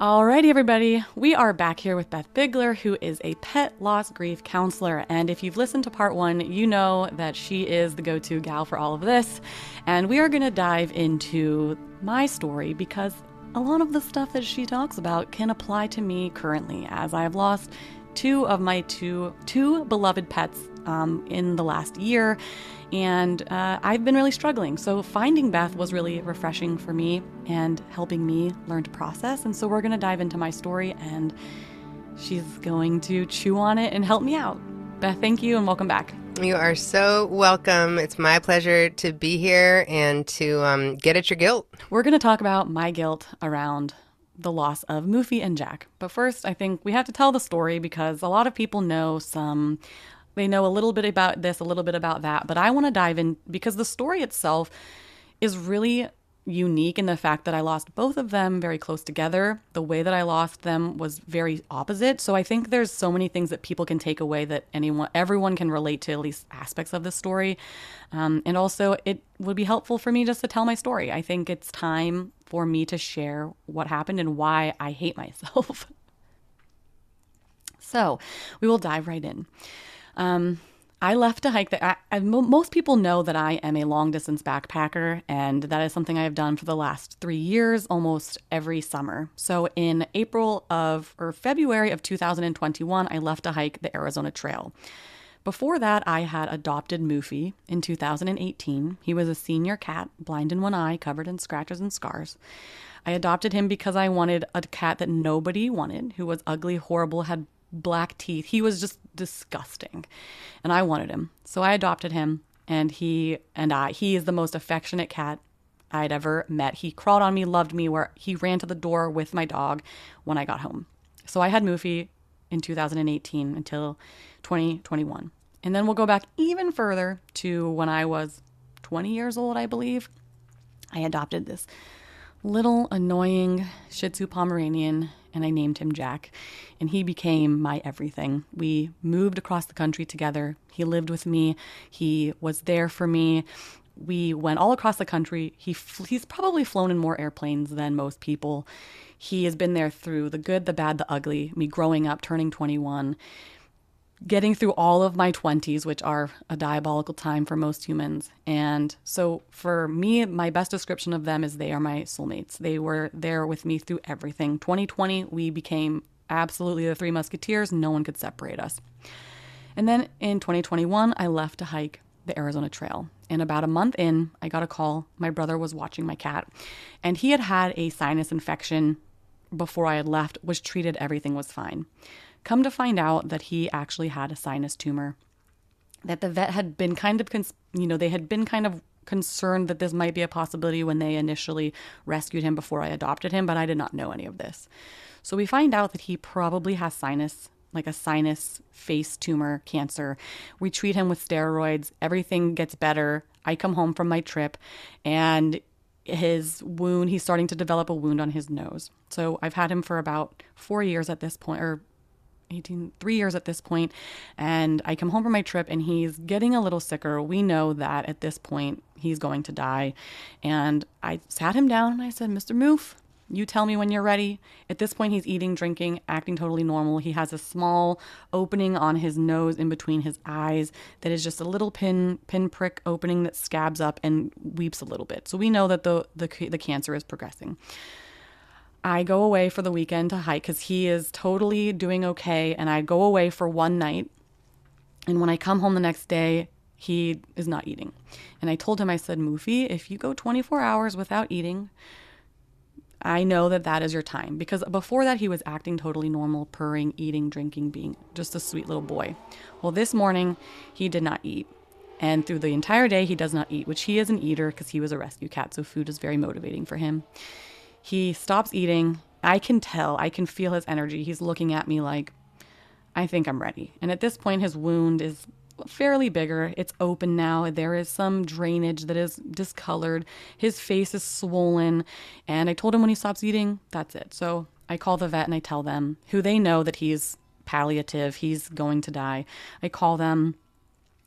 Alrighty, everybody, we are back here with Beth Bigler, who is a pet loss grief counselor. And if you've listened to part one, you know that she is the go to gal for all of this. And we are going to dive into my story because a lot of the stuff that she talks about can apply to me currently, as I have lost two of my two two beloved pets um, in the last year and uh, I've been really struggling. So finding Beth was really refreshing for me and helping me learn to process. And so we're going to dive into my story, and she's going to chew on it and help me out. Beth, thank you and welcome back. You are so welcome. It's my pleasure to be here and to um, get at your guilt. We're going to talk about my guilt around the loss of Moofy and Jack. But first, I think we have to tell the story because a lot of people know some they know a little bit about this, a little bit about that, but I want to dive in because the story itself is really unique in the fact that I lost both of them very close together. The way that I lost them was very opposite. So I think there's so many things that people can take away that anyone, everyone can relate to at least aspects of the story. Um, and also, it would be helpful for me just to tell my story. I think it's time for me to share what happened and why I hate myself. so we will dive right in. Um, I left to hike. That most people know that I am a long distance backpacker, and that is something I have done for the last three years, almost every summer. So in April of or February of 2021, I left to hike the Arizona Trail. Before that, I had adopted Mufi in 2018. He was a senior cat, blind in one eye, covered in scratches and scars. I adopted him because I wanted a cat that nobody wanted, who was ugly, horrible, had black teeth. He was just disgusting. And I wanted him. So I adopted him and he and I he is the most affectionate cat I'd ever met. He crawled on me, loved me where he ran to the door with my dog when I got home. So I had Moofy in 2018 until 2021. And then we'll go back even further to when I was 20 years old, I believe. I adopted this little annoying Shih Tzu Pomeranian and I named him Jack. And he became my everything. We moved across the country together. He lived with me, he was there for me. We went all across the country. He he's probably flown in more airplanes than most people. He has been there through the good, the bad, the ugly, me growing up, turning 21 getting through all of my 20s, which are a diabolical time for most humans. And so for me, my best description of them is they are my soulmates. They were there with me through everything. 2020, we became absolutely the three musketeers. No one could separate us. And then in 2021, I left to hike the Arizona Trail. And about a month in, I got a call. My brother was watching my cat, and he had had a sinus infection before I had left, was treated, everything was fine. Come to find out that he actually had a sinus tumor. That the vet had been kind of, cons- you know, they had been kind of concerned that this might be a possibility when they initially rescued him before I adopted him, but I did not know any of this. So we find out that he probably has sinus, like a sinus face tumor cancer. We treat him with steroids, everything gets better. I come home from my trip and his wound, he's starting to develop a wound on his nose. So I've had him for about four years at this point, or 18 3 years at this point and I come home from my trip and he's getting a little sicker. We know that at this point he's going to die. And I sat him down and I said, "Mr. Moof, you tell me when you're ready." At this point he's eating, drinking, acting totally normal. He has a small opening on his nose in between his eyes that is just a little pin pin prick opening that scabs up and weeps a little bit. So we know that the the the cancer is progressing. I go away for the weekend to hike because he is totally doing okay. And I go away for one night. And when I come home the next day, he is not eating. And I told him, I said, Moofy, if you go 24 hours without eating, I know that that is your time. Because before that, he was acting totally normal, purring, eating, drinking, being just a sweet little boy. Well, this morning, he did not eat. And through the entire day, he does not eat, which he is an eater because he was a rescue cat. So food is very motivating for him. He stops eating. I can tell, I can feel his energy. He's looking at me like, I think I'm ready. And at this point, his wound is fairly bigger. It's open now. There is some drainage that is discolored. His face is swollen. And I told him when he stops eating, that's it. So I call the vet and I tell them who they know that he's palliative, he's going to die. I call them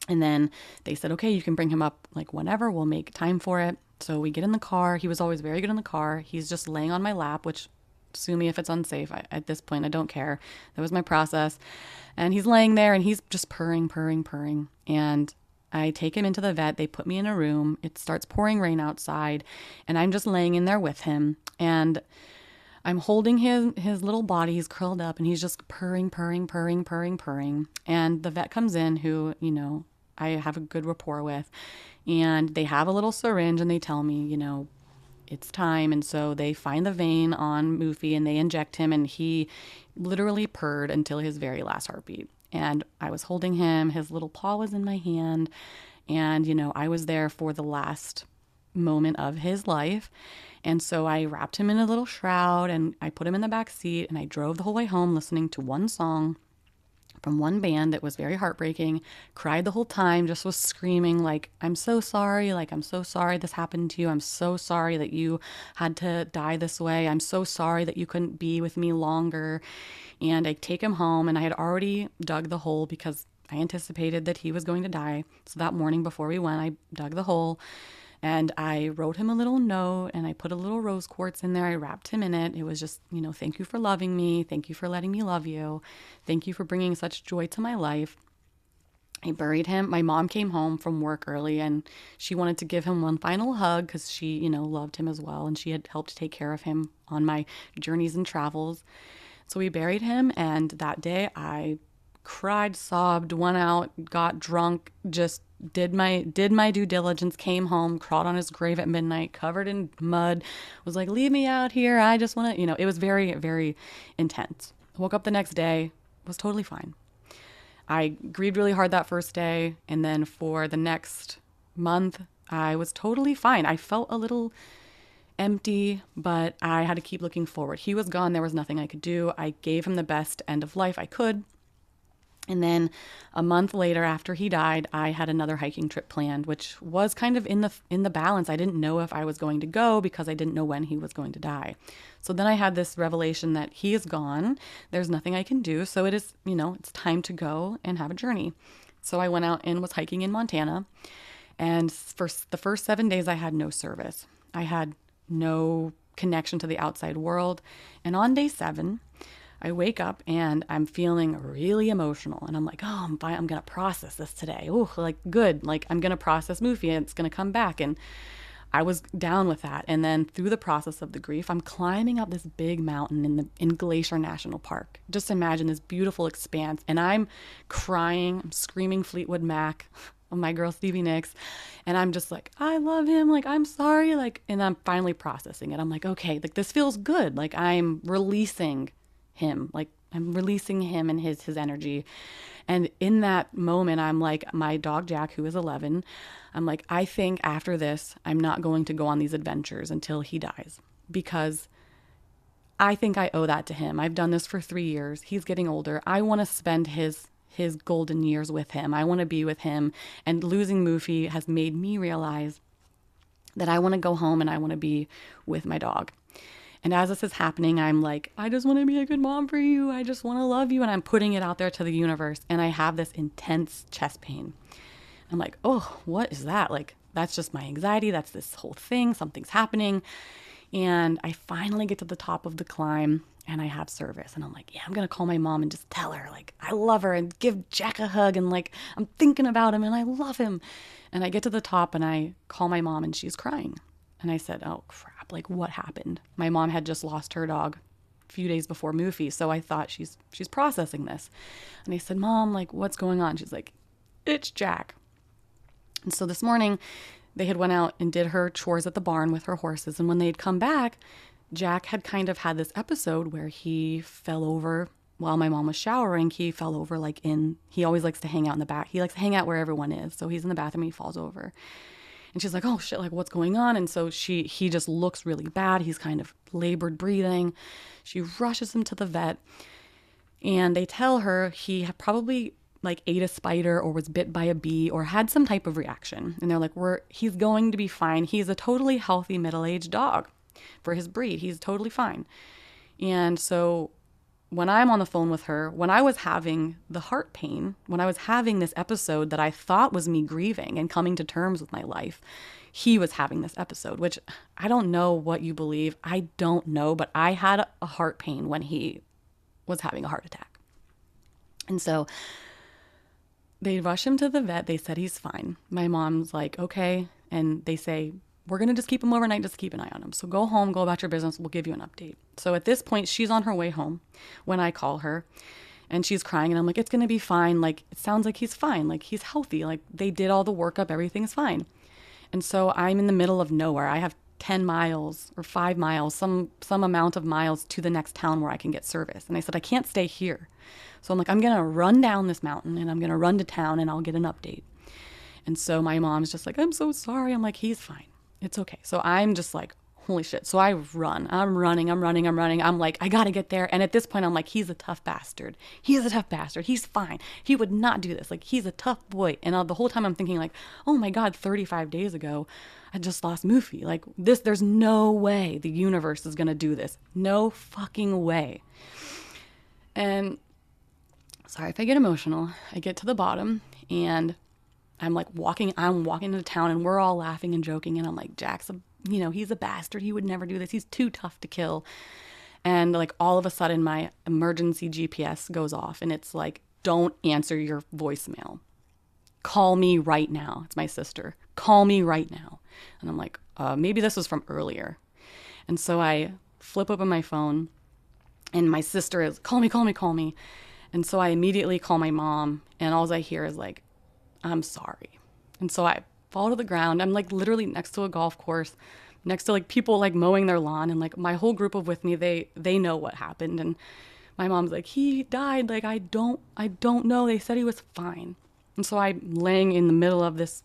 and then they said, okay, you can bring him up like whenever, we'll make time for it. So we get in the car. He was always very good in the car. He's just laying on my lap, which sue me if it's unsafe. I, at this point, I don't care. That was my process. And he's laying there and he's just purring, purring, purring. And I take him into the vet. They put me in a room. It starts pouring rain outside, and I'm just laying in there with him. And I'm holding his his little body. He's curled up, and he's just purring, purring, purring, purring, purring. And the vet comes in, who you know I have a good rapport with, and they have a little syringe, and they tell me, you know, it's time. And so they find the vein on Mufi and they inject him, and he literally purred until his very last heartbeat and I was holding him. His little paw was in my hand. And, you know, I was there for the last moment of his life. And so I wrapped him in a little shroud and I put him in the back seat and I drove the whole way home listening to one song from one band that was very heartbreaking. Cried the whole time, just was screaming, like, I'm so sorry. Like, I'm so sorry this happened to you. I'm so sorry that you had to die this way. I'm so sorry that you couldn't be with me longer. And I take him home, and I had already dug the hole because I anticipated that he was going to die. So that morning before we went, I dug the hole and I wrote him a little note and I put a little rose quartz in there. I wrapped him in it. It was just, you know, thank you for loving me. Thank you for letting me love you. Thank you for bringing such joy to my life. I buried him. My mom came home from work early and she wanted to give him one final hug because she, you know, loved him as well and she had helped take care of him on my journeys and travels. So we buried him, and that day I cried, sobbed, went out, got drunk, just did my did my due diligence, came home, crawled on his grave at midnight, covered in mud, was like, "Leave me out here. I just want to," you know, it was very very intense. Woke up the next day, was totally fine. I grieved really hard that first day, and then for the next month, I was totally fine. I felt a little empty, but I had to keep looking forward. He was gone, there was nothing I could do. I gave him the best end of life I could. And then a month later after he died, I had another hiking trip planned, which was kind of in the in the balance. I didn't know if I was going to go because I didn't know when he was going to die. So then I had this revelation that he is gone. There's nothing I can do, so it is, you know, it's time to go and have a journey. So I went out and was hiking in Montana. And for the first 7 days I had no service. I had no connection to the outside world. And on day 7, I wake up and I'm feeling really emotional. And I'm like, oh, I'm fine. I'm going to process this today. Oh, like good. Like I'm going to process Moofy and it's going to come back. And I was down with that. And then through the process of the grief, I'm climbing up this big mountain in the in Glacier National Park. Just imagine this beautiful expanse. And I'm crying, I'm screaming Fleetwood Mac my girl Stevie Nicks. And I'm just like, I love him. Like, I'm sorry. Like, and I'm finally processing it. I'm like, okay, like this feels good. Like I'm releasing him. Like I'm releasing him and his his energy. And in that moment, I'm like, my dog Jack, who is 11, I'm like, I think after this, I'm not going to go on these adventures until he dies because I think I owe that to him. I've done this for three years. He's getting older. I want to spend his his golden years with him. I want to be with him. And losing Moofy has made me realize that I want to go home and I want to be with my dog. And as this is happening, I'm like, I just want to be a good mom for you. I just want to love you. And I'm putting it out there to the universe. And I have this intense chest pain. I'm like, oh, what is that? Like, that's just my anxiety. That's this whole thing. Something's happening. And I finally get to the top of the climb and I have service. And I'm like, yeah, I'm going to call my mom and just tell her, like, I love her and give Jack a hug. And like, I'm thinking about him and I love him. And I get to the top and I call my mom and she's crying. And I said, oh, crap. Like, what happened? My mom had just lost her dog a few days before Moofy. So I thought she's, she's processing this. And I said, mom, like, what's going on? She's like, it's Jack. And so this morning, they had went out and did her chores at the barn with her horses. And when they had come back, Jack had kind of had this episode where he fell over while my mom was showering. He fell over like in, he always likes to hang out in the back. He likes to hang out where everyone is. So he's in the bathroom he falls over. And she's like, oh shit, like what's going on? And so she, he just looks really bad. He's kind of labored breathing. She rushes him to the vet and they tell her he probably like ate a spider or was bit by a bee or had some type of reaction. And they're like, we're, he's going to be fine. He's a totally healthy middle aged dog for his breed. He's totally fine. And so when I'm on the phone with her, when I was having the heart pain, when I was having this episode that I thought was me grieving and coming to terms with my life, he was having this episode, which I don't know what you believe. I don't know, but I had a heart pain when he was having a heart attack. And so they rush him to the vet. They said he's fine. My mom's like, okay. And they say, we're going to just keep him overnight, just keep an eye on him. So go home, go about your business. We'll give you an update. So at this point, she's on her way home when I call her and she's crying. And I'm like, it's going to be fine. Like, it sounds like he's fine. Like, he's healthy. Like, they did all the workup, everything's fine. And so I'm in the middle of nowhere. I have 10 miles or five miles, some, some amount of miles to the next town where I can get service. And I said, I can't stay here. So I'm like, I'm going to run down this mountain and I'm going to run to town and I'll get an update. And so my mom's just like, I'm so sorry. I'm like, he's fine. It's okay. So I'm just like, holy shit. So I run. I'm running. I'm running. I'm running. I'm like, I got to get there. And at this point, I'm like, he's a tough bastard. He's a tough bastard. He's fine. He would not do this. Like, he's a tough boy. And the whole time I'm thinking, like, oh my God, 35 days ago, I just lost Mufi. Like, this, there's no way the universe is going to do this. No fucking way. And sorry if I get emotional. I get to the bottom and I'm like walking, I'm walking into town and we're all laughing and joking. And I'm like, Jack's a, you know, he's a bastard. He would never do this. He's too tough to kill. And like all of a sudden, my emergency GPS goes off and it's like, don't answer your voicemail. Call me right now. It's my sister. Call me right now. And I'm like, uh, maybe this was from earlier. And so I flip open my phone and my sister is, call me, call me, call me. And so I immediately call my mom, and all I hear is like, I'm sorry. And so I fall to the ground. I'm like literally next to a golf course, next to like people like mowing their lawn and like my whole group of with me, they they know what happened and my mom's like, "He died. Like I don't I don't know. They said he was fine." And so I'm laying in the middle of this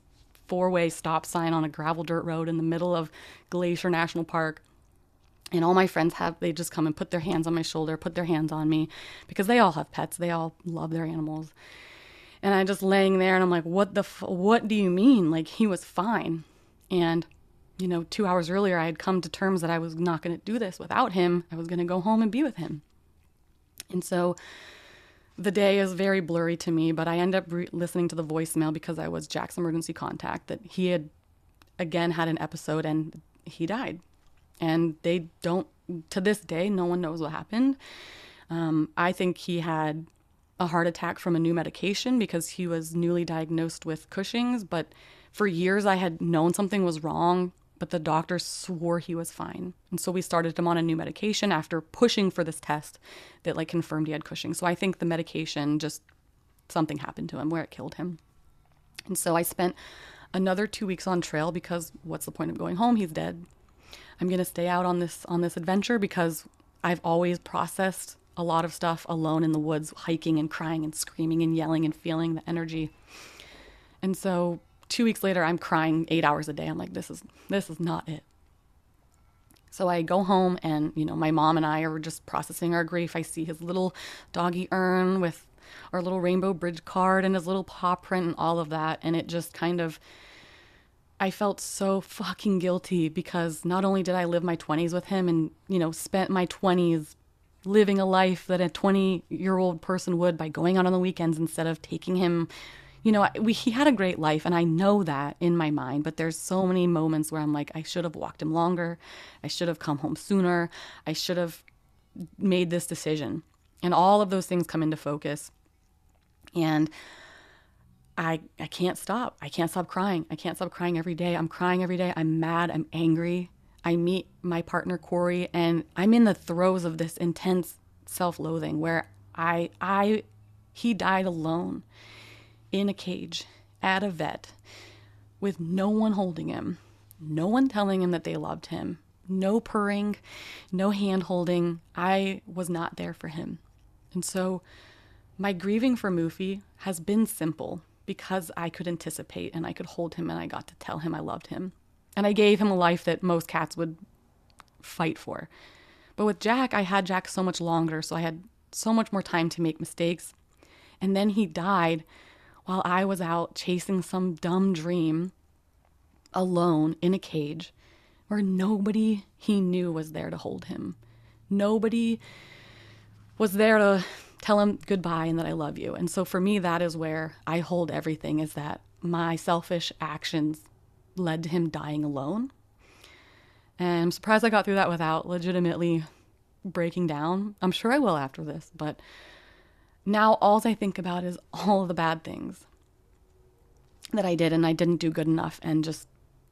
four-way stop sign on a gravel dirt road in the middle of Glacier National Park. And all my friends have, they just come and put their hands on my shoulder, put their hands on me because they all have pets. They all love their animals. And I just laying there and I'm like, what the, f- what do you mean? Like he was fine. And, you know, two hours earlier, I had come to terms that I was not going to do this without him. I was going to go home and be with him. And so the day is very blurry to me, but I end up re- listening to the voicemail because I was Jack's emergency contact that he had again had an episode and he died. And they don't, to this day, no one knows what happened. Um, I think he had a heart attack from a new medication because he was newly diagnosed with Cushing's. But for years, I had known something was wrong, but the doctor swore he was fine. And so we started him on a new medication after pushing for this test that like confirmed he had Cushing's. So I think the medication just something happened to him where it killed him. And so I spent another two weeks on trail because what's the point of going home? He's dead. I'm gonna stay out on this on this adventure because I've always processed a lot of stuff alone in the woods, hiking and crying and screaming and yelling and feeling the energy. And so two weeks later, I'm crying eight hours a day. I'm like, this is this is not it. So I go home and you know my mom and I are just processing our grief. I see his little doggy urn with our little rainbow bridge card and his little paw print and all of that, and it just kind of I felt so fucking guilty because not only did I live my 20s with him and, you know, spent my 20s living a life that a 20 year old person would by going out on the weekends instead of taking him you know we, he had a great life and i know that in my mind but there's so many moments where i'm like i should have walked him longer i should have come home sooner i should have made this decision and all of those things come into focus and I, I can't stop. I can't stop crying. I can't stop crying every day. I'm crying every day. I'm mad. I'm angry. I meet my partner Corey and I'm in the throes of this intense self-loathing where I I he died alone in a cage at a vet with no one holding him, no one telling him that they loved him, no purring, no hand holding. I was not there for him. And so my grieving for Mufi has been simple because I could anticipate and I could hold him and I got to tell him I loved him. And I gave him a life that most cats would fight for. But with Jack, I had Jack so much longer, so I had so much more time to make mistakes. And then he died while I was out chasing some dumb dream alone in a cage where nobody he knew was there to hold him. Nobody was there to tell him goodbye and that I love you. And so for me, that is where I hold everything is that my selfish actions led to him dying alone. And I'm surprised I got through that without legitimately breaking down. I'm sure I will after this, but now all I think about is all the bad things that I did and I didn't do good enough and just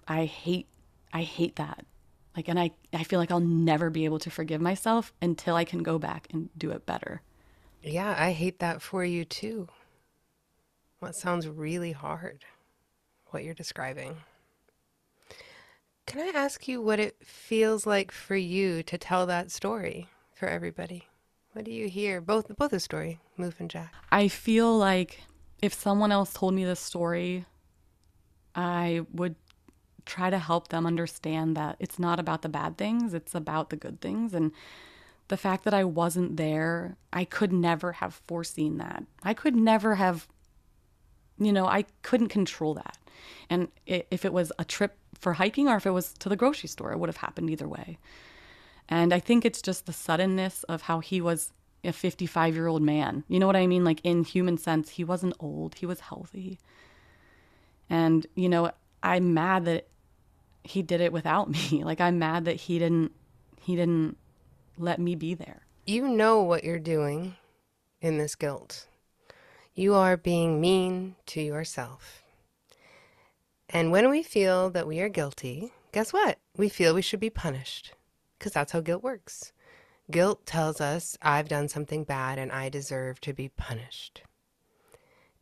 I hate I hate that. Like and I I feel like I'll never be able to forgive myself until I can go back and do it better. Yeah, I hate that for you too. What sounds really hard what you're describing. Can I ask you what it feels like for you to tell that story for everybody? What do you hear? Both both the story, Moof and Jack. I feel like if someone else told me this story, I would try to help them understand that it's not about the bad things, it's about the good things. And the fact that I wasn't there, I could never have foreseen that. I could never have, you know, I couldn't control that. And if it was a trip for hiking or if it was to the grocery store, it would have happened either way. And I think it's just the suddenness of how he was a 55 year old man. You know what I mean? Like in human sense, he wasn't old, he was healthy. And, you know, I'm mad that he did it without me. Like I'm mad that he didn't he didn't let me be there. You know what you're doing in this guilt. You are being mean to yourself. And when we feel that we are guilty, guess what? We feel we should be punished because that's how guilt works. Guilt tells us I've done something bad and I deserve to be punished.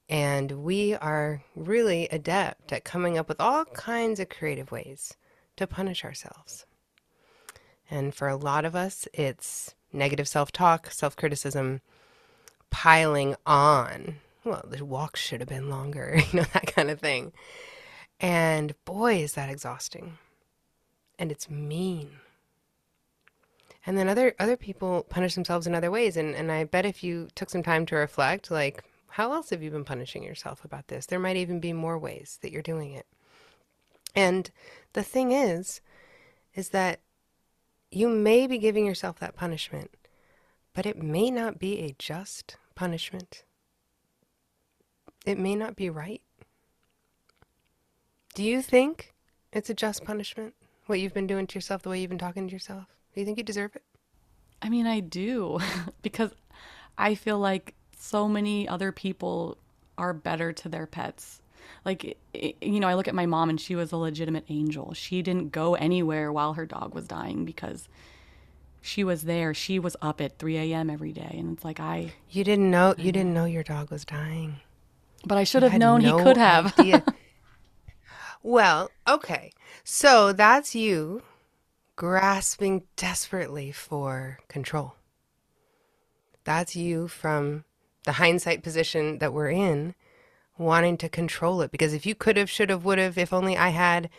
And we are really adept at coming up with all kinds of creative ways to punish ourselves. And for a lot of us, it's negative self talk, self criticism, piling on. Well, the walk should have been longer, you know, that kind of thing. And boy, is that exhausting. And it's mean. And then other other people punish themselves in other ways. And and I bet if you took some time to reflect like how else have you been punishing yourself about this? There might even be more ways that you're doing it. And the thing is is that you may be giving yourself that punishment but it may not be a just punishment. It may not be right do you think it's a just punishment what you've been doing to yourself the way you've been talking to yourself do you think you deserve it? I mean, I do because I feel like so many other people are better to their pets. Like, you know, I look at my mom and she was a legitimate angel. She didn't go anywhere while her dog was dying because she was there. She was up at 3 a.m. every day. And it's like, I. You didn't know, you didn't know your dog was dying. But I should have known no he could have. well, okay. So that's you grasping desperately for control. That's you from the hindsight position that we're in, wanting to control it. Because if you could have, should have, would have, if only I had,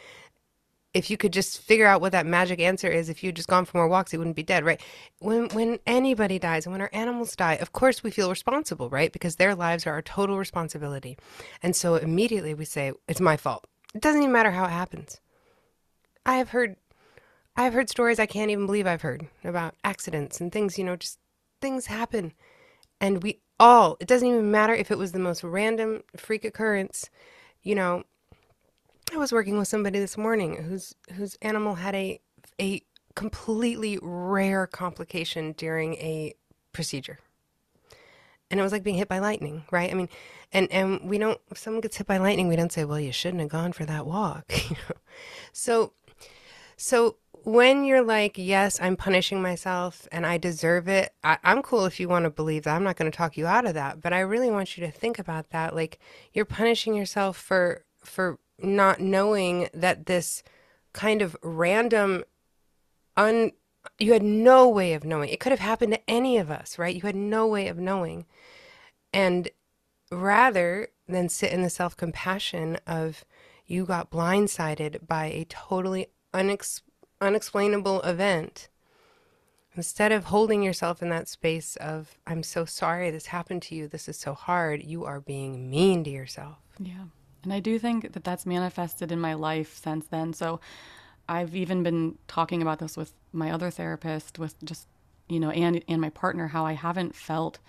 if you could just figure out what that magic answer is, if you'd just gone for more walks, he wouldn't be dead, right? When when anybody dies and when our animals die, of course we feel responsible, right? Because their lives are our total responsibility. And so immediately we say, it's my fault. It doesn't even matter how it happens. I have heard I've heard stories I can't even believe I've heard about accidents and things, you know, just things happen. And we all, it doesn't even matter if it was the most random freak occurrence. You know, I was working with somebody this morning whose whose animal had a a completely rare complication during a procedure. And it was like being hit by lightning, right? I mean, and and we don't if someone gets hit by lightning, we don't say, "Well, you shouldn't have gone for that walk." you know? So so when you're like, yes, I'm punishing myself and I deserve it, I, am cool if you want to believe that. I'm not going to talk you out of that, but I really want you to think about that. Like you're punishing yourself for for not knowing that this kind of random un you had no way of knowing. It could have happened to any of us, right? You had no way of knowing. And rather than sit in the self-compassion of you got blindsided by a totally unexpected unexplainable event, instead of holding yourself in that space of, I'm so sorry this happened to you, this is so hard, you are being mean to yourself. Yeah. And I do think that that's manifested in my life since then. So I've even been talking about this with my other therapist, with just, you know, and and my partner how I haven't felt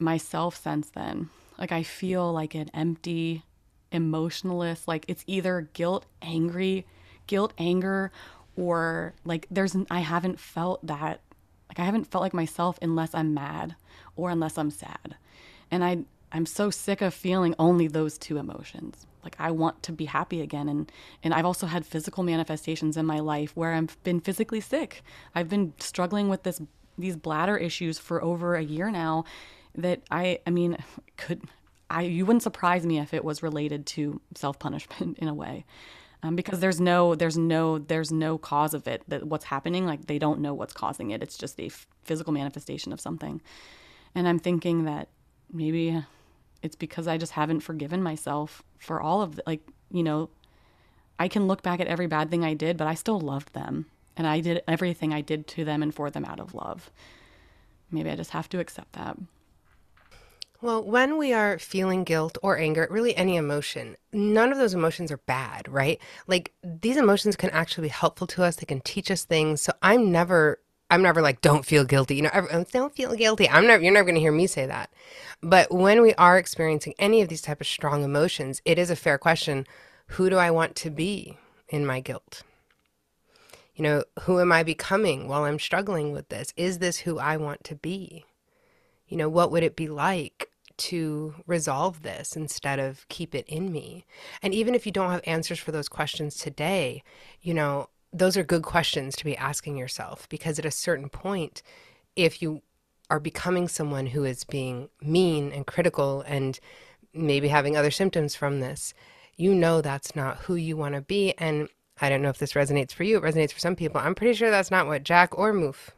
myself since then. Like I feel like an empty emotionalist, like it's either guilt, angry, guilt, anger or like there's I haven't felt that like I haven't felt like myself unless I'm mad or unless I'm sad. And I I'm so sick of feeling only those two emotions. Like I want to be happy again and and I've also had physical manifestations in my life where I've been physically sick. I've been struggling with this these bladder issues for over a year now that I I mean could I you wouldn't surprise me if it was related to self-punishment in a way. Um, because there's no there's no there's no cause of it that what's happening like they don't know what's causing it it's just a f- physical manifestation of something and i'm thinking that maybe it's because I just haven't forgiven myself for all of the, like, you know, I can look back at every bad thing I did, but I still loved them. And I did everything I did to them and for them out of love. Maybe I just have to accept that. Well, when we are feeling guilt or anger, really any emotion, none of those emotions are bad, right? Like these emotions can actually be helpful to us. They can teach us things. So I'm never I'm never like, don't feel guilty. You know, um, don't feel guilty. I'm never, you're never going to hear me say that. But when we are experiencing any of these type of strong emotions, it is a fair question. Who do I want to be in my guilt? You know, who am I becoming while I'm struggling with this? Is this who I want to be? You know, what would it be like to resolve this instead of keep it in me? And even if you don't have answers for those questions today, you know, those are good questions to be asking yourself because at a certain point, if you are becoming someone who is being mean and critical and maybe having other symptoms from this, you know that's not who you want to be. And I don't know if this resonates for you, it resonates for some people. I'm pretty sure that's not what Jack or Moof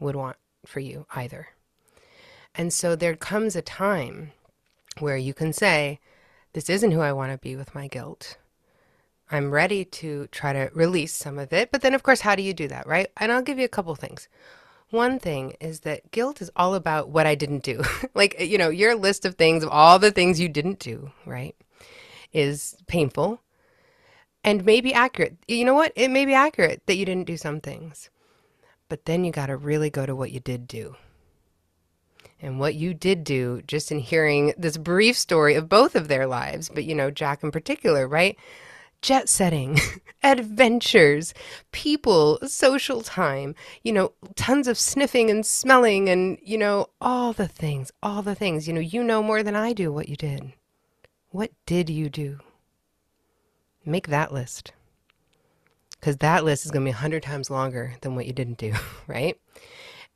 would want for you either. And so there comes a time where you can say, This isn't who I want to be with my guilt. I'm ready to try to release some of it. But then, of course, how do you do that, right? And I'll give you a couple things. One thing is that guilt is all about what I didn't do. like, you know, your list of things, of all the things you didn't do, right, is painful and may be accurate. You know what? It may be accurate that you didn't do some things. But then you got to really go to what you did do. And what you did do, just in hearing this brief story of both of their lives, but, you know, Jack in particular, right? jet setting, adventures, people, social time, you know, tons of sniffing and smelling and, you know, all the things, all the things. You know, you know more than I do what you did. What did you do? Make that list. Because that list is going to be a hundred times longer than what you didn't do, right?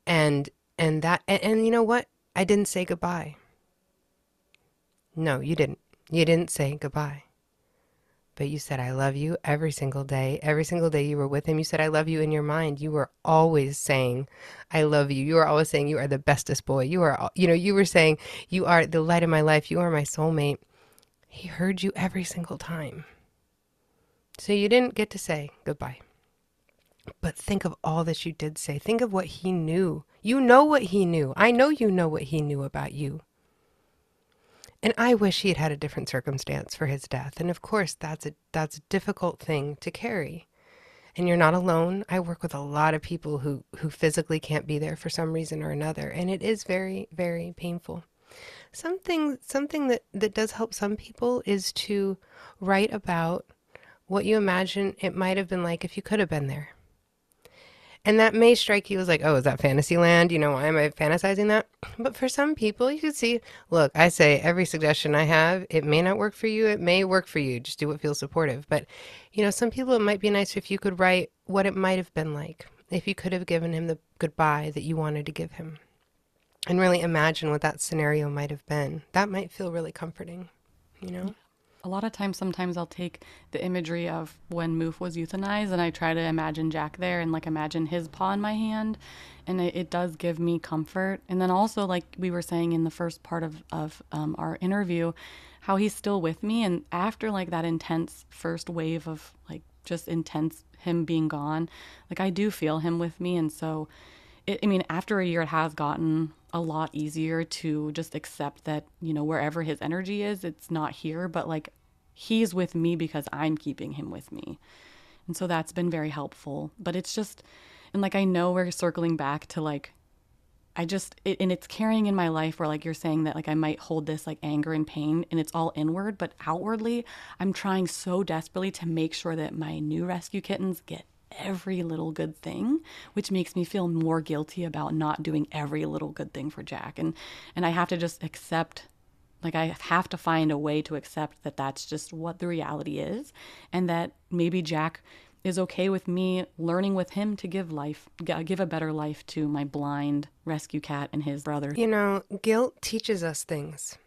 And and that and, and you know what? I didn't say goodbye. No, you didn't. You didn't say goodbye but you said, I love you every single day. Every single day you were with him, you said, I love you in your mind. You were always saying, I love you. You were always saying, You are the bestest boy. You are, you know, you were saying, You are the light of my life. You are my soulmate. He heard you every single time. So you didn't get to say goodbye. But think of all that you did say. Think of what he knew. You know what he knew. I know you know what he knew about you. And I wish he had had a different circumstance for his death. And of course, that's a that's a difficult thing to carry. And you're not alone. I work with a lot of people who who physically can't be there for some reason or another, and it is very very painful. Something something that that does help some people is to write about what you imagine it might have been like if you could have been there. And that may strike you as like, oh, is that fantasy land? You know, why am I fantasizing that? But for some people, you can see, look, I say every suggestion I have, it may not work for you. It may work for you. Just do what feels supportive. But, you know, some people, it might be nice if you could write what it might have been like, if you could have given him the goodbye that you wanted to give him. And really imagine what that scenario might have been. That might feel really comforting, you know? A lot of times sometimes i'll take the imagery of when moof was euthanized and i try to imagine jack there and like imagine his paw in my hand and it, it does give me comfort. And then also like we were saying in the first part of, of um, our interview how he's still with me and after like that intense first wave of like just intense him being gone like i do feel him with me. And so it, i mean after a year it has gotten a lot easier to just accept that you know wherever his energy is it's not here. But like he's with me because I'm keeping him with me. And so that's been very helpful. But it's just, and like I know we're circling back to like I just it, and it's carrying in my life where like you're saying that like I might hold this like anger and pain and it's all inward, but outwardly I'm trying so desperately to make sure that my new rescue kittens get every little good thing, which makes me feel more guilty about not doing every little good thing for Jack. And and I have to just accept like I have to find a way to accept that that's just what the reality is and that maybe Jack is okay with me learning with him to give life, give a better life to my blind rescue cat and his brother. You know, guilt teaches us things.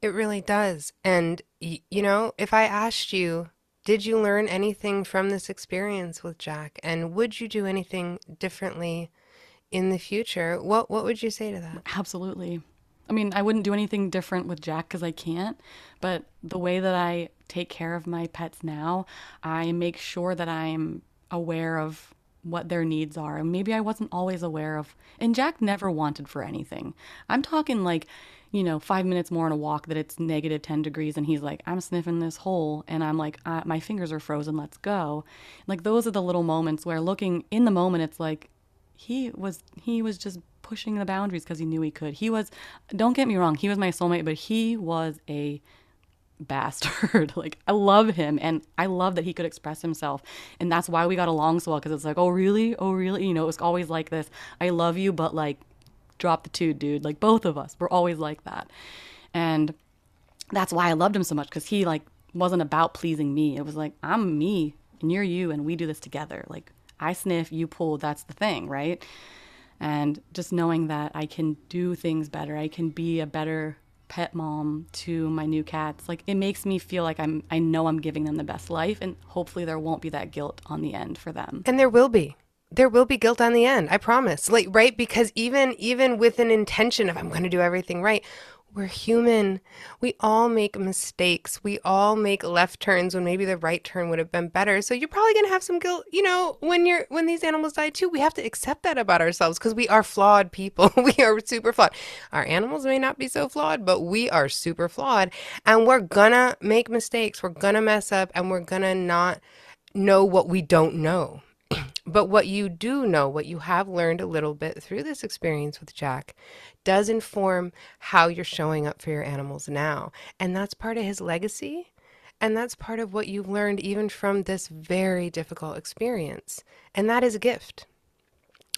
It really does. And, you know, if I asked you, did you learn anything from this experience with Jack? And would you do anything differently in the future? What, what would you say to that? Absolutely. I mean, I wouldn't do anything different with Jack because I can't, but the way that I take care of my pets now, I make sure that I'm aware of what their needs are. And maybe I wasn't always aware of, and Jack never wanted for anything. I'm talking like, you know, five minutes more on a walk that it's negative 10 degrees, and he's like, I'm sniffing this hole, and I'm like, my fingers are frozen, let's go. Like, those are the little moments where looking in the moment, it's like, he was he was just pushing the boundaries because he knew he could. He was, don't get me wrong, he was my soulmate, but he was a bastard. like I love him and I love that he could express himself. And that's why we got along so well because it's like, "Oh, really? Oh, really?" You know, it was always like this. I love you, but like drop the two, dude. Like both of us. We're always like that. And that's why I loved him so much cuz he like wasn't about pleasing me. It was like, "I'm me and you're you and we do this together." Like I sniff, you pull, that's the thing, right? And just knowing that I can do things better, I can be a better pet mom to my new cats like it makes me feel like i'm i know i'm giving them the best life and hopefully there won't be that guilt on the end for them. And there will be. There will be guilt on the end i promise. Like right? Because even even with an intention of i'm going to do everything right we're human. We all make mistakes. We all make left turns when maybe the right turn would have been better. So you're probably going to have some guilt, you know, when you're when these animals die too. We have to accept that about ourselves because we are flawed people. we are super flawed. Our animals may not be so flawed, but we are super flawed and we're going to make mistakes. We're going to mess up and we're going to not know what we don't know. But what you do know, what you have learned a little bit through this experience with Jack, does inform how you're showing up for your animals now. And that's part of his legacy. And that's part of what you've learned even from this very difficult experience. And that is a gift.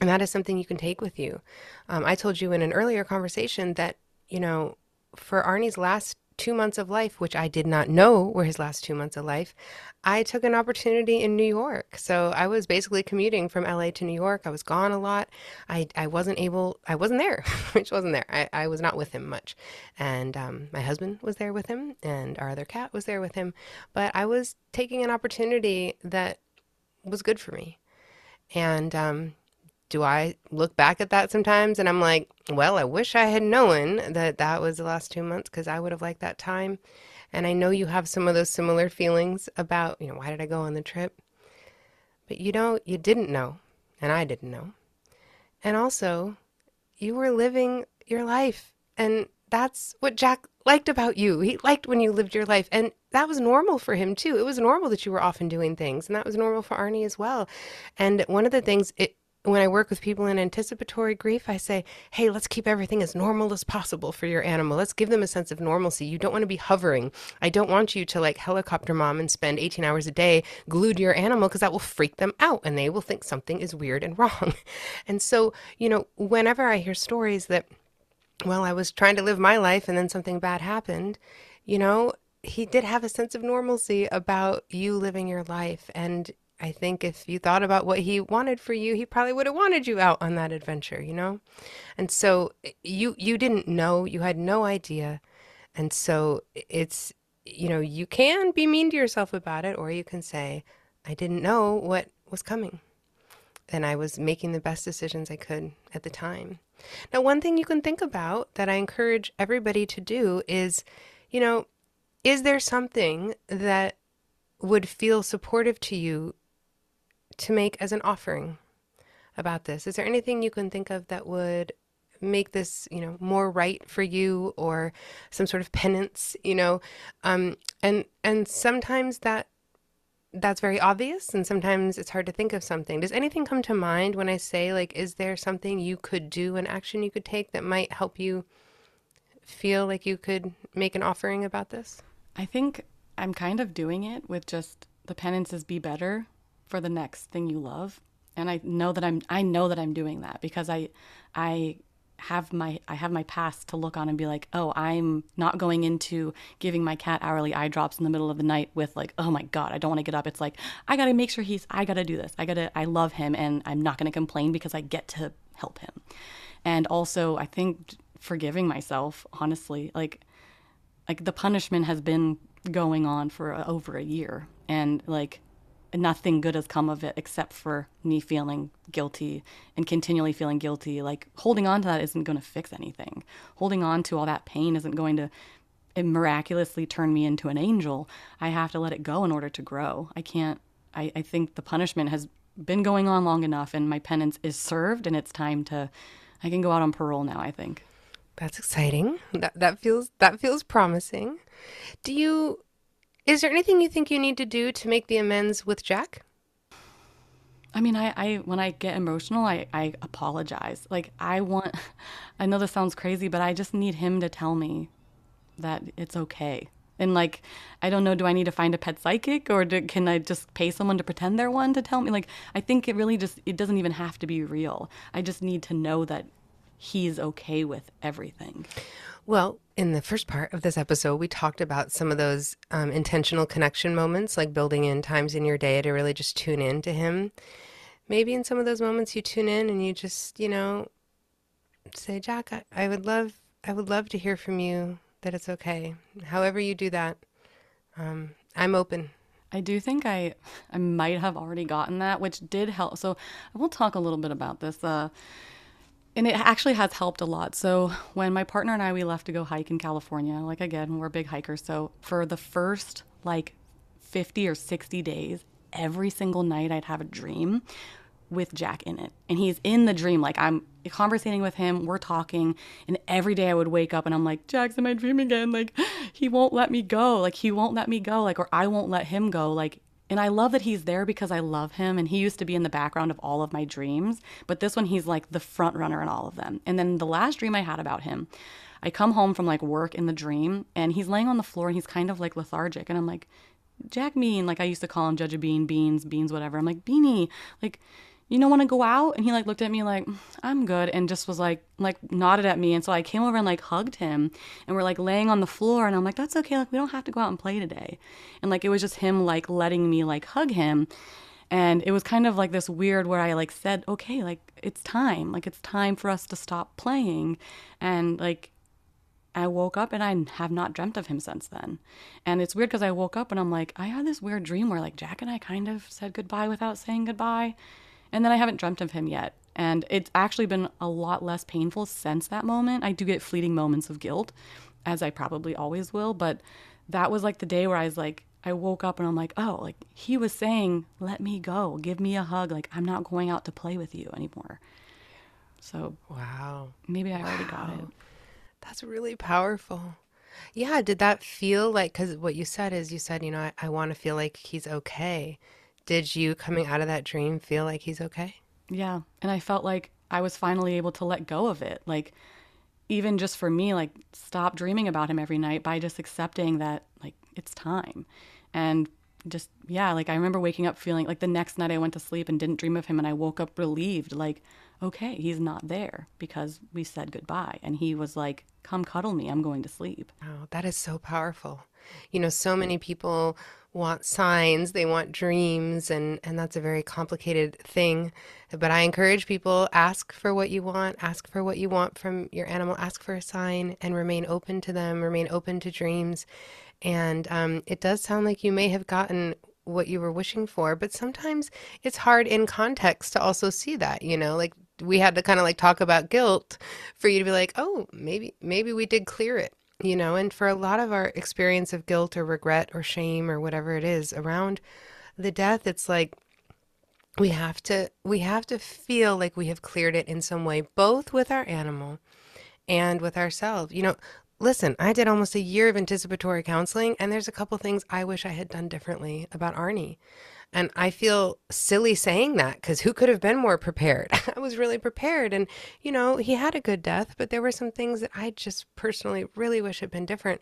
And that is something you can take with you. Um, I told you in an earlier conversation that, you know, for Arnie's last two months of life, which I did not know were his last two months of life, I took an opportunity in New York. So I was basically commuting from LA to New York. I was gone a lot. I, I wasn't able, I wasn't there, which wasn't there. I, I was not with him much. And um, my husband was there with him, and our other cat was there with him. But I was taking an opportunity that was good for me. And um, do I look back at that sometimes and I'm like, well, I wish I had known that that was the last two months because I would have liked that time. And I know you have some of those similar feelings about, you know, why did I go on the trip? But you know, you didn't know, and I didn't know. And also, you were living your life. And that's what Jack liked about you. He liked when you lived your life. And that was normal for him too. It was normal that you were often doing things. And that was normal for Arnie as well. And one of the things, it, when I work with people in anticipatory grief, I say, hey, let's keep everything as normal as possible for your animal. Let's give them a sense of normalcy. You don't want to be hovering. I don't want you to like helicopter mom and spend 18 hours a day glued to your animal because that will freak them out and they will think something is weird and wrong. And so, you know, whenever I hear stories that, well, I was trying to live my life and then something bad happened, you know, he did have a sense of normalcy about you living your life. And I think if you thought about what he wanted for you, he probably would have wanted you out on that adventure, you know? And so eh, you you didn't know, you had no idea. And so it's you know, you can be mean to yourself about it or you can say I didn't know what was coming. And I was making the best decisions I could at the time. Now, one thing you can think about that I encourage everybody to do is, you know, is there something that would feel supportive to you to make as an offering about this? Is there anything you can think of that would make this, you know, more right for you or some sort of penance, you know? Um, and and sometimes that that's very obvious and sometimes it's hard to think of something. Does anything come to mind when I say like is there something you could do an action you could take that might help you feel like you could make an offering about this? I think I'm kind of doing it with just the penances be better for the next thing you love. And I know that I'm I know that I'm doing that because I I have my I have my past to look on and be like, oh, I'm not going into giving my cat hourly eye drops in the middle of the night with like, oh my god, I don't want to get up. It's like I gotta make sure he's I gotta do this. I gotta I love him and I'm not gonna complain because I get to help him. And also, I think forgiving myself, honestly, like like the punishment has been going on for over a year, and like nothing good has come of it except for me feeling guilty and continually feeling guilty. Like holding on to that isn't going to fix anything. Holding on to all that pain isn't going to miraculously turn me into an angel. I have to let it go in order to grow. I can't, I, I think the punishment has been going on long enough and my penance is served and it's time to, I can go out on parole now, I think. That's exciting. That, that feels, that feels promising. Do you, is there anything you think you need to do to make the amends with Jack? I mean, I, I when I get emotional, I, I apologize. Like I want I know this sounds crazy, but I just need him to tell me that it's okay. And like, I don't know, do I need to find a pet psychic or do, can I just pay someone to pretend they're one to tell me? Like, I think it really just, it doesn't even have to be real. I just need to know that he's okay with everything. Well, in the first part of this episode, we talked about some of those um, intentional connection moments, like building in times in your day to really just tune in to Him. Maybe in some of those moments, you tune in and you just, you know, say, Jack, I, I would love, I would love to hear from you that it's okay. However you do that, um, I'm open. I do think I, I might have already gotten that, which did help. So I will talk a little bit about this. Uh, and it actually has helped a lot. So when my partner and I we left to go hike in California, like again, we're big hikers. So for the first like 50 or 60 days, every single night I'd have a dream with Jack in it. And he's in the dream like I'm conversating with him, we're talking, and every day I would wake up and I'm like, Jack's in my dream again. Like he won't let me go. Like he won't let me go. Like or I won't let him go. Like and I love that he's there because I love him and he used to be in the background of all of my dreams. But this one, he's like the front runner in all of them. And then the last dream I had about him, I come home from like work in the dream and he's laying on the floor and he's kind of like lethargic. And I'm like, Jack Bean, like I used to call him Judge a Bean, Beans, Beans, whatever. I'm like, Beanie, like, you don't want to go out? And he like looked at me like i'm good and just was like like nodded at me. And so i came over and like hugged him and we're like laying on the floor and i'm like that's okay like we don't have to go out and play today. And like it was just him like letting me like hug him. And it was kind of like this weird where i like said okay like it's time like it's time for us to stop playing. And like I woke up and I have not dreamt of him since then. And it's weird because I woke up and I'm like, I had this weird dream where like Jack and I kind of said goodbye without saying goodbye. And then I haven't dreamt of him yet. And it's actually been a lot less painful since that moment. I do get fleeting moments of guilt, as I probably always will. But that was like the day where I was like, I woke up and I'm like, oh, like he was saying, let me go, give me a hug. Like, I'm not going out to play with you anymore. So, wow. Maybe I already got it. That's really powerful. Yeah. Did that feel like, because what you said is you said, you know, I, I want to feel like he's okay did you coming out of that dream feel like he's okay? Yeah. And I felt like I was finally able to let go of it. Like, even just for me, like, stop dreaming about him every night by just accepting that, like, it's time. And just, yeah, like, I remember waking up feeling like the next night I went to sleep and didn't dream of him. And I woke up relieved, like, okay, he's not there because we said goodbye. And he was like, come cuddle me. I'm going to sleep. Oh, that is so powerful. You know, so many people want signs, they want dreams, and, and that's a very complicated thing. But I encourage people ask for what you want, ask for what you want from your animal, ask for a sign, and remain open to them, remain open to dreams. And um, it does sound like you may have gotten what you were wishing for, but sometimes it's hard in context to also see that, you know, like we had to kind of like talk about guilt for you to be like, oh, maybe, maybe we did clear it you know, and for a lot of our experience of guilt or regret or shame or whatever it is around the death, it's like we have to we have to feel like we have cleared it in some way, both with our animal and with ourselves. You know, listen, I did almost a year of anticipatory counseling, and there's a couple things I wish I had done differently about Arnie. And I feel silly saying that because who could have been more prepared? I was really prepared. And, you know, he had a good death, but there were some things that I just personally really wish had been different.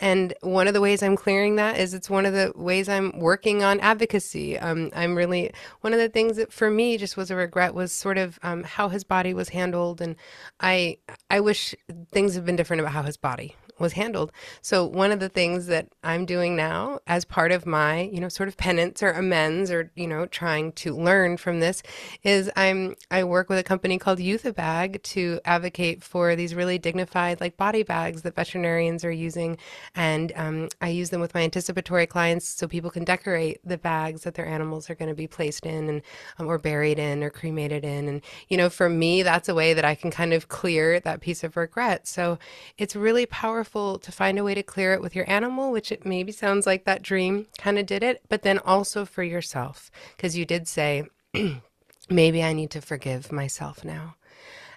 And one of the ways I'm clearing that is it's one of the ways I'm working on advocacy. Um, I'm really, one of the things that for me just was a regret was sort of um, how his body was handled. And I, I wish things had been different about how his body was handled. So one of the things that I'm doing now as part of my, you know, sort of penance or amends or, you know, trying to learn from this is I'm I work with a company called Euthabag to advocate for these really dignified like body bags that veterinarians are using and um, I use them with my anticipatory clients so people can decorate the bags that their animals are going to be placed in and um, or buried in or cremated in and you know for me that's a way that I can kind of clear that piece of regret. So it's really powerful powerful to find a way to clear it with your animal, which it maybe sounds like that dream kind of did it, but then also for yourself, because you did say, maybe I need to forgive myself now.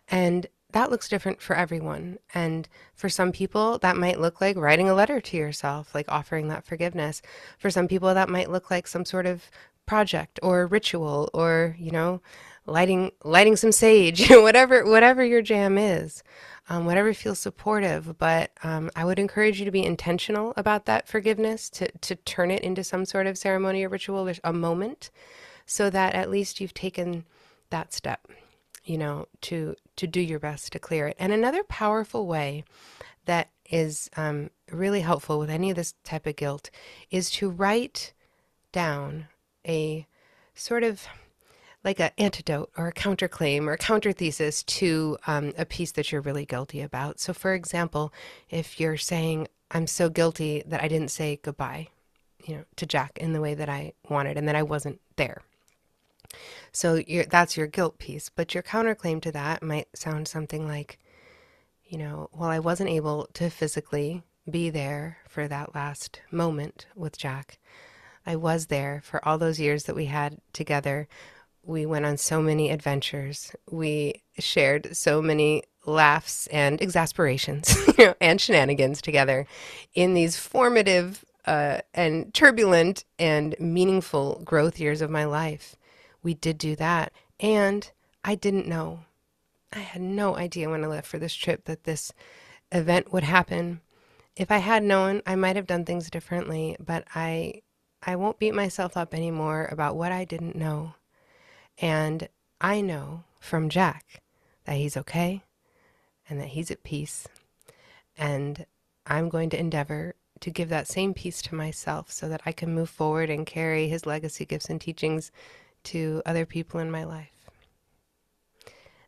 And that looks different for everyone. And for some people, that might look like writing a letter to yourself, like offering that forgiveness. For some people, that might look like some sort of project or ritual or, you know, lighting lighting some sage, whatever whatever your jam is um, whatever feels supportive. But um, I would encourage you to be intentional about that forgiveness, to, to turn it into some sort of ceremony or ritual or a moment, so that at least you've taken that step, you know, to to do your best to clear it. And another powerful way that is um, really helpful with any of this type of guilt is to write down a sort of like an antidote or a counterclaim or a counter thesis to um, a piece that you're really guilty about. So, for example, if you're saying, I'm so guilty that I didn't say goodbye, you know, to Jack in the way that I wanted and that I wasn't there. So that's your guilt piece. But your counterclaim to that might sound something like, you know, well, I wasn't able to physically be there for that last moment with Jack. I was there for all those years that we had together we went on so many adventures. We shared so many laughs and exasperations and shenanigans together in these formative uh, and turbulent and meaningful growth years of my life. We did do that. And I didn't know. I had no idea when I left for this trip that this event would happen. If I had known, I might have done things differently, but I I won't beat myself up anymore about what I didn't know. And I know from Jack that he's okay and that he's at peace. And I'm going to endeavor to give that same peace to myself so that I can move forward and carry his legacy, gifts, and teachings to other people in my life.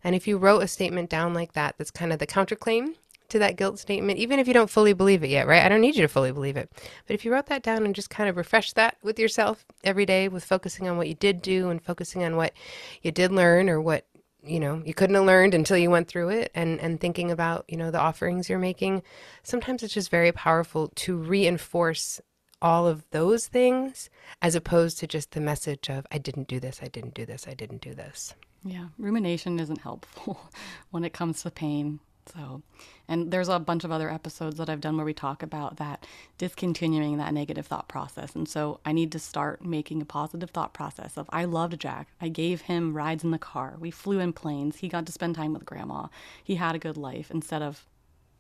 And if you wrote a statement down like that, that's kind of the counterclaim to that guilt statement, even if you don't fully believe it yet, right? I don't need you to fully believe it. But if you wrote that down and just kind of refresh that with yourself every day with focusing on what you did do and focusing on what you did learn or what you know you couldn't have learned until you went through it and and thinking about you know the offerings you're making sometimes it's just very powerful to reinforce all of those things as opposed to just the message of i didn't do this i didn't do this i didn't do this yeah rumination isn't helpful when it comes to pain so, and there's a bunch of other episodes that I've done where we talk about that discontinuing that negative thought process. And so I need to start making a positive thought process of I loved Jack. I gave him rides in the car. We flew in planes. He got to spend time with grandma. He had a good life instead of,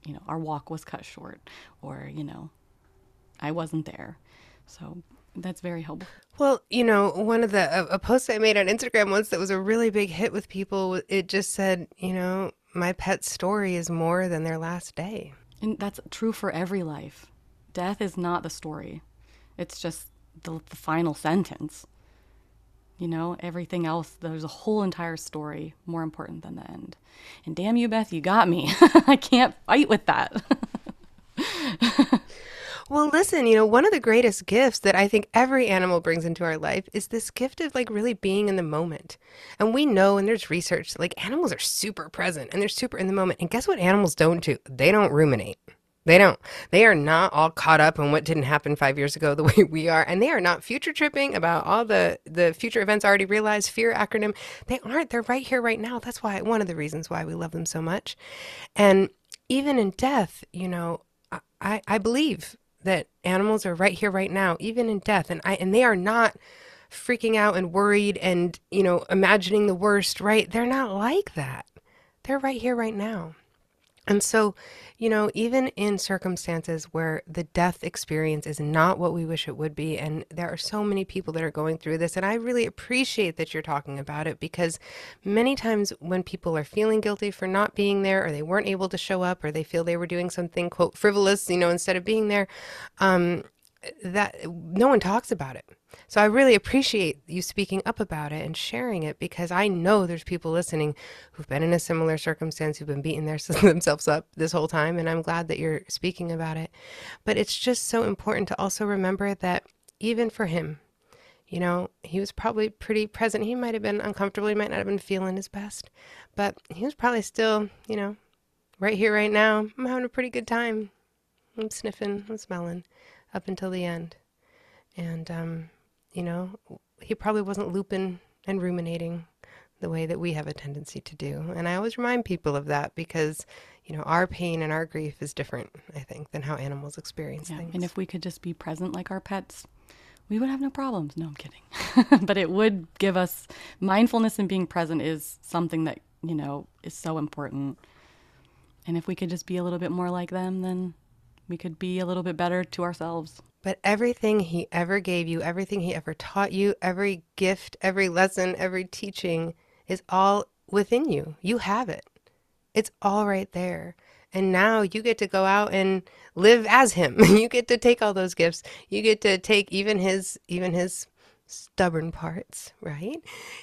you know, our walk was cut short or, you know, I wasn't there. So that's very helpful. Well, you know, one of the a, a post I made on Instagram once that was a really big hit with people. It just said, you know, my pet's story is more than their last day. And that's true for every life. Death is not the story, it's just the, the final sentence. You know, everything else, there's a whole entire story more important than the end. And damn you, Beth, you got me. I can't fight with that. Well, listen, you know, one of the greatest gifts that I think every animal brings into our life is this gift of like really being in the moment. And we know, and there's research, like animals are super present and they're super in the moment. And guess what animals don't do? They don't ruminate. They don't. They are not all caught up in what didn't happen five years ago the way we are. And they are not future tripping about all the, the future events already realized, fear acronym. They aren't. They're right here, right now. That's why one of the reasons why we love them so much. And even in death, you know, I, I believe that animals are right here, right now, even in death, and I and they are not freaking out and worried and you know imagining the worst. Right? They're not like that. They're right here, right now. And so, you know, even in circumstances where the death experience is not what we wish it would be, and there are so many people that are going through this, and I really appreciate that you're talking about it because many times when people are feeling guilty for not being there, or they weren't able to show up, or they feel they were doing something, quote, frivolous, you know, instead of being there, um, that no one talks about it. So I really appreciate you speaking up about it and sharing it because I know there's people listening who've been in a similar circumstance who've been beating their, themselves up this whole time and I'm glad that you're speaking about it. But it's just so important to also remember that even for him, you know, he was probably pretty present. He might have been uncomfortable, he might not have been feeling his best, but he was probably still, you know, right here right now. I'm having a pretty good time. I'm sniffing, I'm smelling up until the end. And um you know, he probably wasn't looping and ruminating the way that we have a tendency to do. And I always remind people of that because, you know, our pain and our grief is different, I think, than how animals experience yeah. things. And if we could just be present like our pets, we would have no problems. No, I'm kidding. but it would give us mindfulness and being present is something that, you know, is so important. And if we could just be a little bit more like them, then we could be a little bit better to ourselves. But everything he ever gave you, everything he ever taught you, every gift, every lesson, every teaching is all within you. You have it. It's all right there. And now you get to go out and live as him. you get to take all those gifts. You get to take even his even his stubborn parts, right?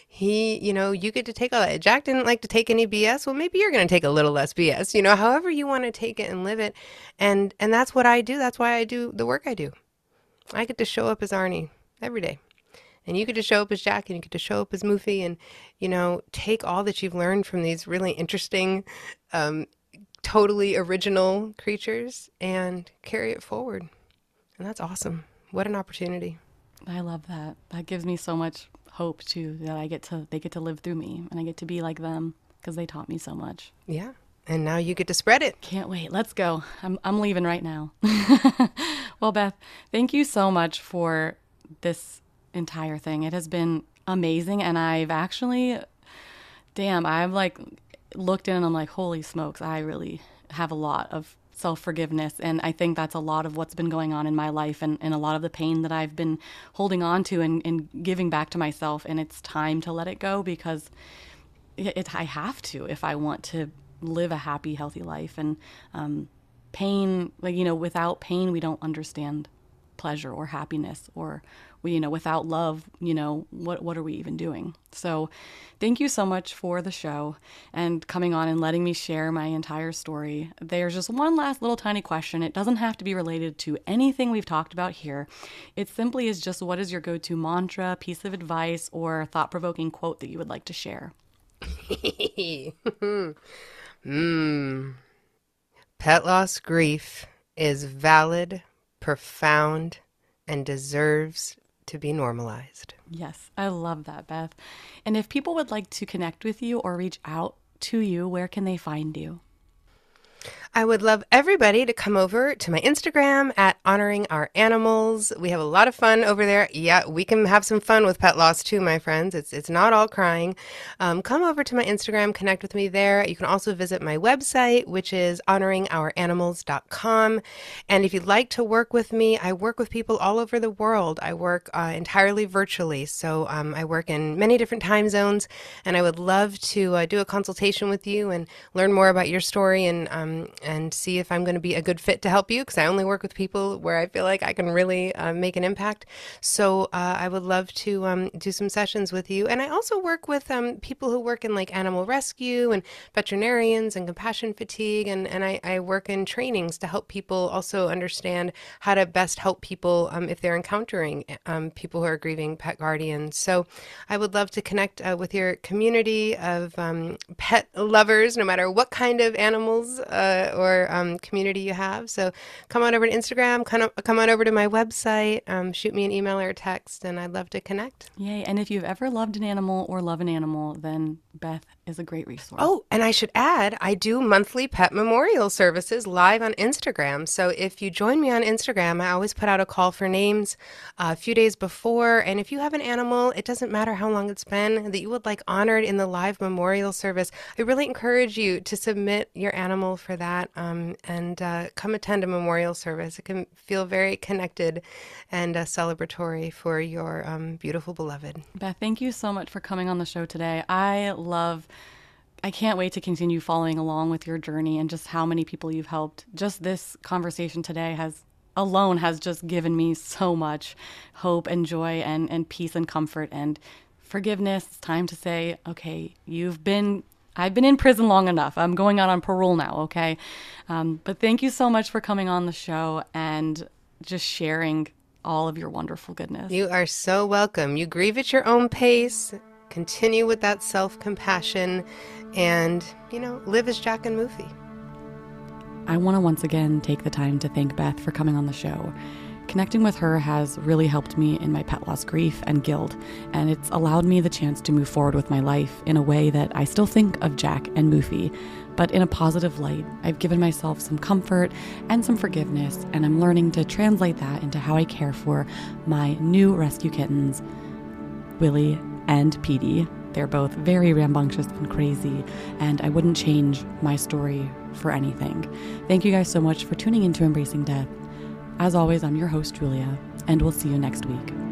He, you know, you get to take all that. Jack didn't like to take any BS. Well, maybe you're going to take a little less BS, you know, however you want to take it and live it. And and that's what I do. That's why I do the work I do. I get to show up as Arnie every day. And you get to show up as Jack and you get to show up as Moofy and, you know, take all that you've learned from these really interesting, um, totally original creatures and carry it forward. And that's awesome. What an opportunity. I love that. That gives me so much hope too that I get to they get to live through me and I get to be like them because they taught me so much. Yeah. And now you get to spread it. Can't wait. Let's go. I'm I'm leaving right now. well, Beth, thank you so much for this entire thing. It has been amazing and I've actually damn, I've like looked in and I'm like, holy smokes, I really have a lot of self forgiveness. And I think that's a lot of what's been going on in my life and, and a lot of the pain that I've been holding on to and, and giving back to myself. And it's time to let it go because it, it I have to if I want to live a happy, healthy life. And um, pain, like, you know, without pain, we don't understand pleasure or happiness or we, you know without love you know what what are we even doing? So thank you so much for the show and coming on and letting me share my entire story. There's just one last little tiny question. It doesn't have to be related to anything we've talked about here. It simply is just what is your go-to mantra piece of advice or thought-provoking quote that you would like to share Hmm. Pet loss grief is valid, profound, and deserves to be normalized. Yes, I love that, Beth. And if people would like to connect with you or reach out to you, where can they find you? I would love everybody to come over to my Instagram at honoring our animals. We have a lot of fun over there. Yeah, we can have some fun with pet loss too, my friends. It's it's not all crying. Um, come over to my Instagram, connect with me there. You can also visit my website, which is honoringouranimals.com. And if you'd like to work with me, I work with people all over the world. I work uh, entirely virtually, so um, I work in many different time zones, and I would love to uh, do a consultation with you and learn more about your story and um, and see if I'm going to be a good fit to help you because I only work with people where I feel like I can really uh, make an impact. So uh, I would love to um, do some sessions with you. And I also work with um, people who work in like animal rescue and veterinarians and compassion fatigue. And, and I, I work in trainings to help people also understand how to best help people um, if they're encountering um, people who are grieving pet guardians. So I would love to connect uh, with your community of um, pet lovers, no matter what kind of animals or um, community you have. So come on over to Instagram, come on, come on over to my website, um, shoot me an email or a text, and I'd love to connect. Yay. And if you've ever loved an animal or love an animal, then Beth is a great resource. Oh, and I should add, I do monthly pet memorial services live on Instagram. So if you join me on Instagram, I always put out a call for names uh, a few days before. And if you have an animal, it doesn't matter how long it's been that you would like honored in the live memorial service, I really encourage you to submit your animal for that um, and uh, come attend a memorial service. It can feel very connected and uh, celebratory for your um, beautiful beloved. Beth, thank you so much for coming on the show today. I love. I can't wait to continue following along with your journey and just how many people you've helped. Just this conversation today has alone has just given me so much hope and joy and, and peace and comfort and forgiveness. It's time to say, okay, you've been I've been in prison long enough. I'm going out on parole now, okay? Um, but thank you so much for coming on the show and just sharing all of your wonderful goodness. You are so welcome. You grieve at your own pace, continue with that self compassion, and, you know, live as Jack and Moofy. I want to once again take the time to thank Beth for coming on the show. Connecting with her has really helped me in my pet loss grief and guilt, and it's allowed me the chance to move forward with my life in a way that I still think of Jack and Moofy, but in a positive light. I've given myself some comfort and some forgiveness, and I'm learning to translate that into how I care for my new rescue kittens, Willie and Petey. They're both very rambunctious and crazy, and I wouldn't change my story for anything. Thank you guys so much for tuning into Embracing Death. As always, I'm your host, Julia, and we'll see you next week.